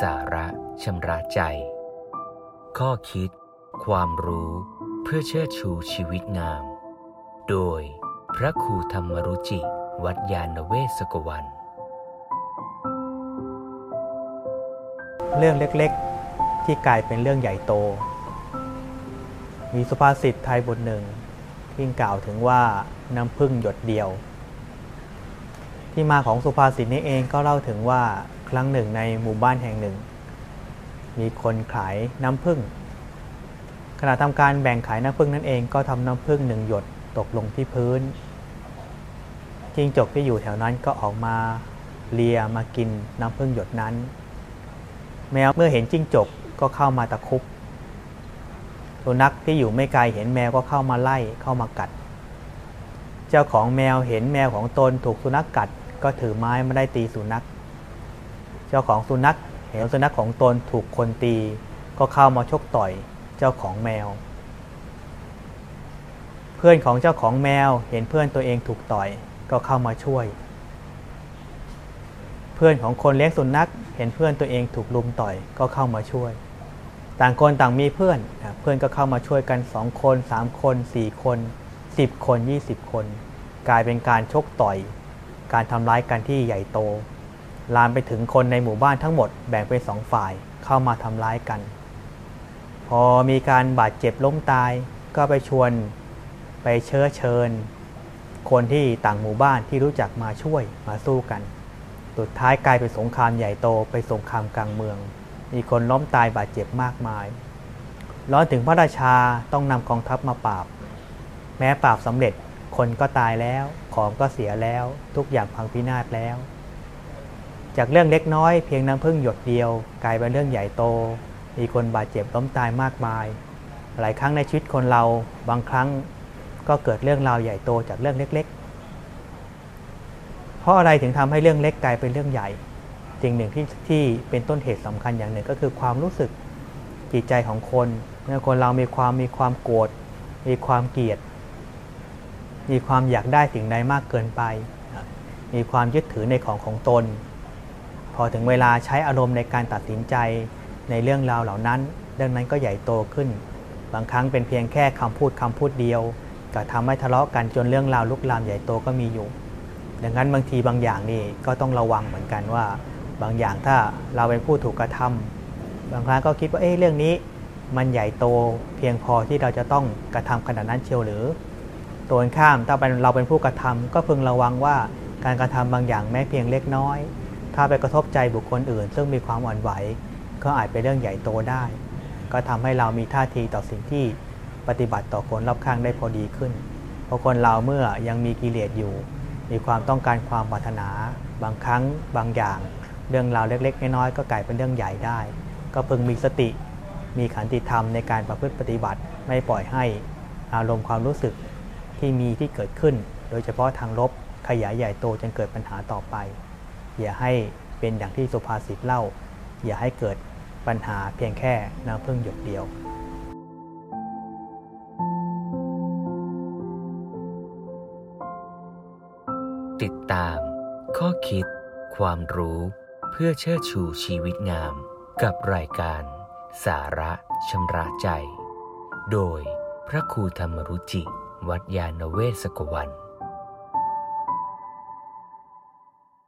สาระชำระใจ ข้อคิด ความรู้เพื่อเชิดชูชีวิตงาม โดยพระครูธรรมรุจิ วัดยาณเวศกวัน เรื่องเล็กๆ ที่กลายเป็นเรื่องใหญ่โต มีสุภาษิตไทยบทหนึ่งที่กล่าวถึงว่าน้ำพึ่งหยดเดียว ที่มาของสุภาษิตนี้เองก็เล่าถึงว่าครั้งหนึ่งในหมู่บ้านแห่งหนึ่ง มีคนขายน้ำพึ่งขณะทำการแบ่งขายน้ำพึ่งนั่นเองก็ทำน้ำพึ่งหนึ่งหยดตกลงที่พื้นจิงจกที่อยู่แถวนั้นก็ออกมาเลียมากินน้ำพึ่งหยดนั้น แมวเมื่อเห็นจิ้งจกก็เข้ามาตะคุบสุนัขที่อยู่ไม่ไกลเห็นแมวก็เข้ามาไล่เข้ามากัด เจ้าของแมวเห็นแมวของตนถูกสุนัขกกัด ก็ถือไม้มาได้ตีสุนัข เจ้าของสุนัขเห็นสุนัขของตนถูกคนตี ก็เข้ามาชกต่อยเจ้าของแมว เพื่อนของเจ้าของแมวเห็นเพื่อนตัวเองถูกต่อย ก็เข้ามาช่วย เพื่อนของคนเลี้ยงสุนัขเห็นเพื่อนตัวเองถูกลุมต่อยก็เข้ามาช่วย ต่างคนต่างมีเพื่อน เพื่อนก็เข้ามาช่วยกันสองคนสามคนสี่คนสิบคนยี่สิบคน กลายเป็นการชกต่อย การทำร้ายกันที่ใหญ่โต ลามไปถึงคนในหมู่บ้านทั้งหมดแบ่งเป็นสองฝ่ายเข้ามาทำร้ายกัน พอมีการบาดเจ็บล้มตายก็ไปชวนไปเชื้อเชิญ คนที่ต่างหมู่บ้านที่รู้จักมาช่วยมาสู้กัน สุดท้ายกลายเป็นสงครามใหญ่โตไปสงครามกลางเมือง มีคนล้มตายบาดเจ็บมากมาย ร้อนถึงพระราชาต้องนำกองทัพมาปราบ แม้ปราบสำเร็จคนก็ตายแล้ว ของก็เสียแล้ว ทุกอย่างพังพินาศแล้ว จากเรื่องเล็กน้อยเพียงน้ำพึ่งหยดเดียว กลายเป็นเรื่องใหญ่โต มีคนบาดเจ็บล้มตายมากมาย หลายครั้งในชีวิตคนเราบางครั้งก็เกิดเรื่องราวใหญ่โตจากเรื่องเล็ก ๆ เพราะอะไรถึงทำให้เรื่องเล็กกลายเป็นเรื่องใหญ่สิ่งหนึ่งที่ที่เป็นต้นเหตุสำคัญอย่างหนึ่งก็คือความรู้สึกจิตใจของคนเมื่อคนเรามีความมีความโกรธมีความเกลียด มีความอยากได้สิ่งใดมากเกินไป มีความยึดถือในของของตน พอถึงเวลาใช้อารมณ์ในการตัดสินใจในเรื่องราวเหล่านั้น เรื่องนั้นก็ใหญ่โตขึ้น บางครั้งเป็นเพียงแค่คำพูดคำพูดเดียว ก็ทำให้ทะเลาะกันจนเรื่องราวลุกลามใหญ่โตก็มีอยู่ ดังนั้นบางทีบางอย่างนี่ก็ต้องระวังเหมือนกันว่า บางอย่างถ้าเราเป็นผู้ถูกกระทำบางครั้งก็คิดว่าเอ๊ะเรื่องนี้ มันใหญ่โตเพียงพอที่เราจะต้องกระทำขนาดนั้นเชียวหรือ ตัวข้ามถ้าเป็นเราเป็นผู้กระทำก็พึงระวังว่าการกระทำบางอย่างแม้เพียงเล็กน้อย ถ้าไปกระทบใจบุคคลอื่น ซึ่งมีความอ่อนไหว ก็อาจเป็นเรื่องใหญ่โตได้ ก็ทำให้เรามีท่าทีต่อสิ่งที่ปฏิบัติต่อคนรอบข้างได้พอดีขึ้น เพราะคนเราเมื่อยังมีกิเลสอยู่ มีความต้องการความปรารถนา บางครั้งบางอย่าง เรื่องราวเล็กๆน้อยๆก็กลายเป็นเรื่องใหญ่ได้ ก็พึงมีสติ มีขันติธรรมในการประพฤติปฏิบัติไม่ปล่อยให้อารมณ์ความรู้สึก ที่มีที่เกิดขึ้น โดยเฉพาะทางลบขยายใหญ่โตจนเกิดปัญหาต่อไป อย่าให้เป็นอย่างที่สุภาษิตเล่า อย่าให้เกิดปัญหาเพียงแค่น้ำพึ่งหยดเดียวติดตาม ข้อคิด ความรู้ เพื่อเชิดชูชีวิตงาม กับรายการ สาระชำระใจ โดยพระครูธรรมรุจิ วัดยาณเวศกวัน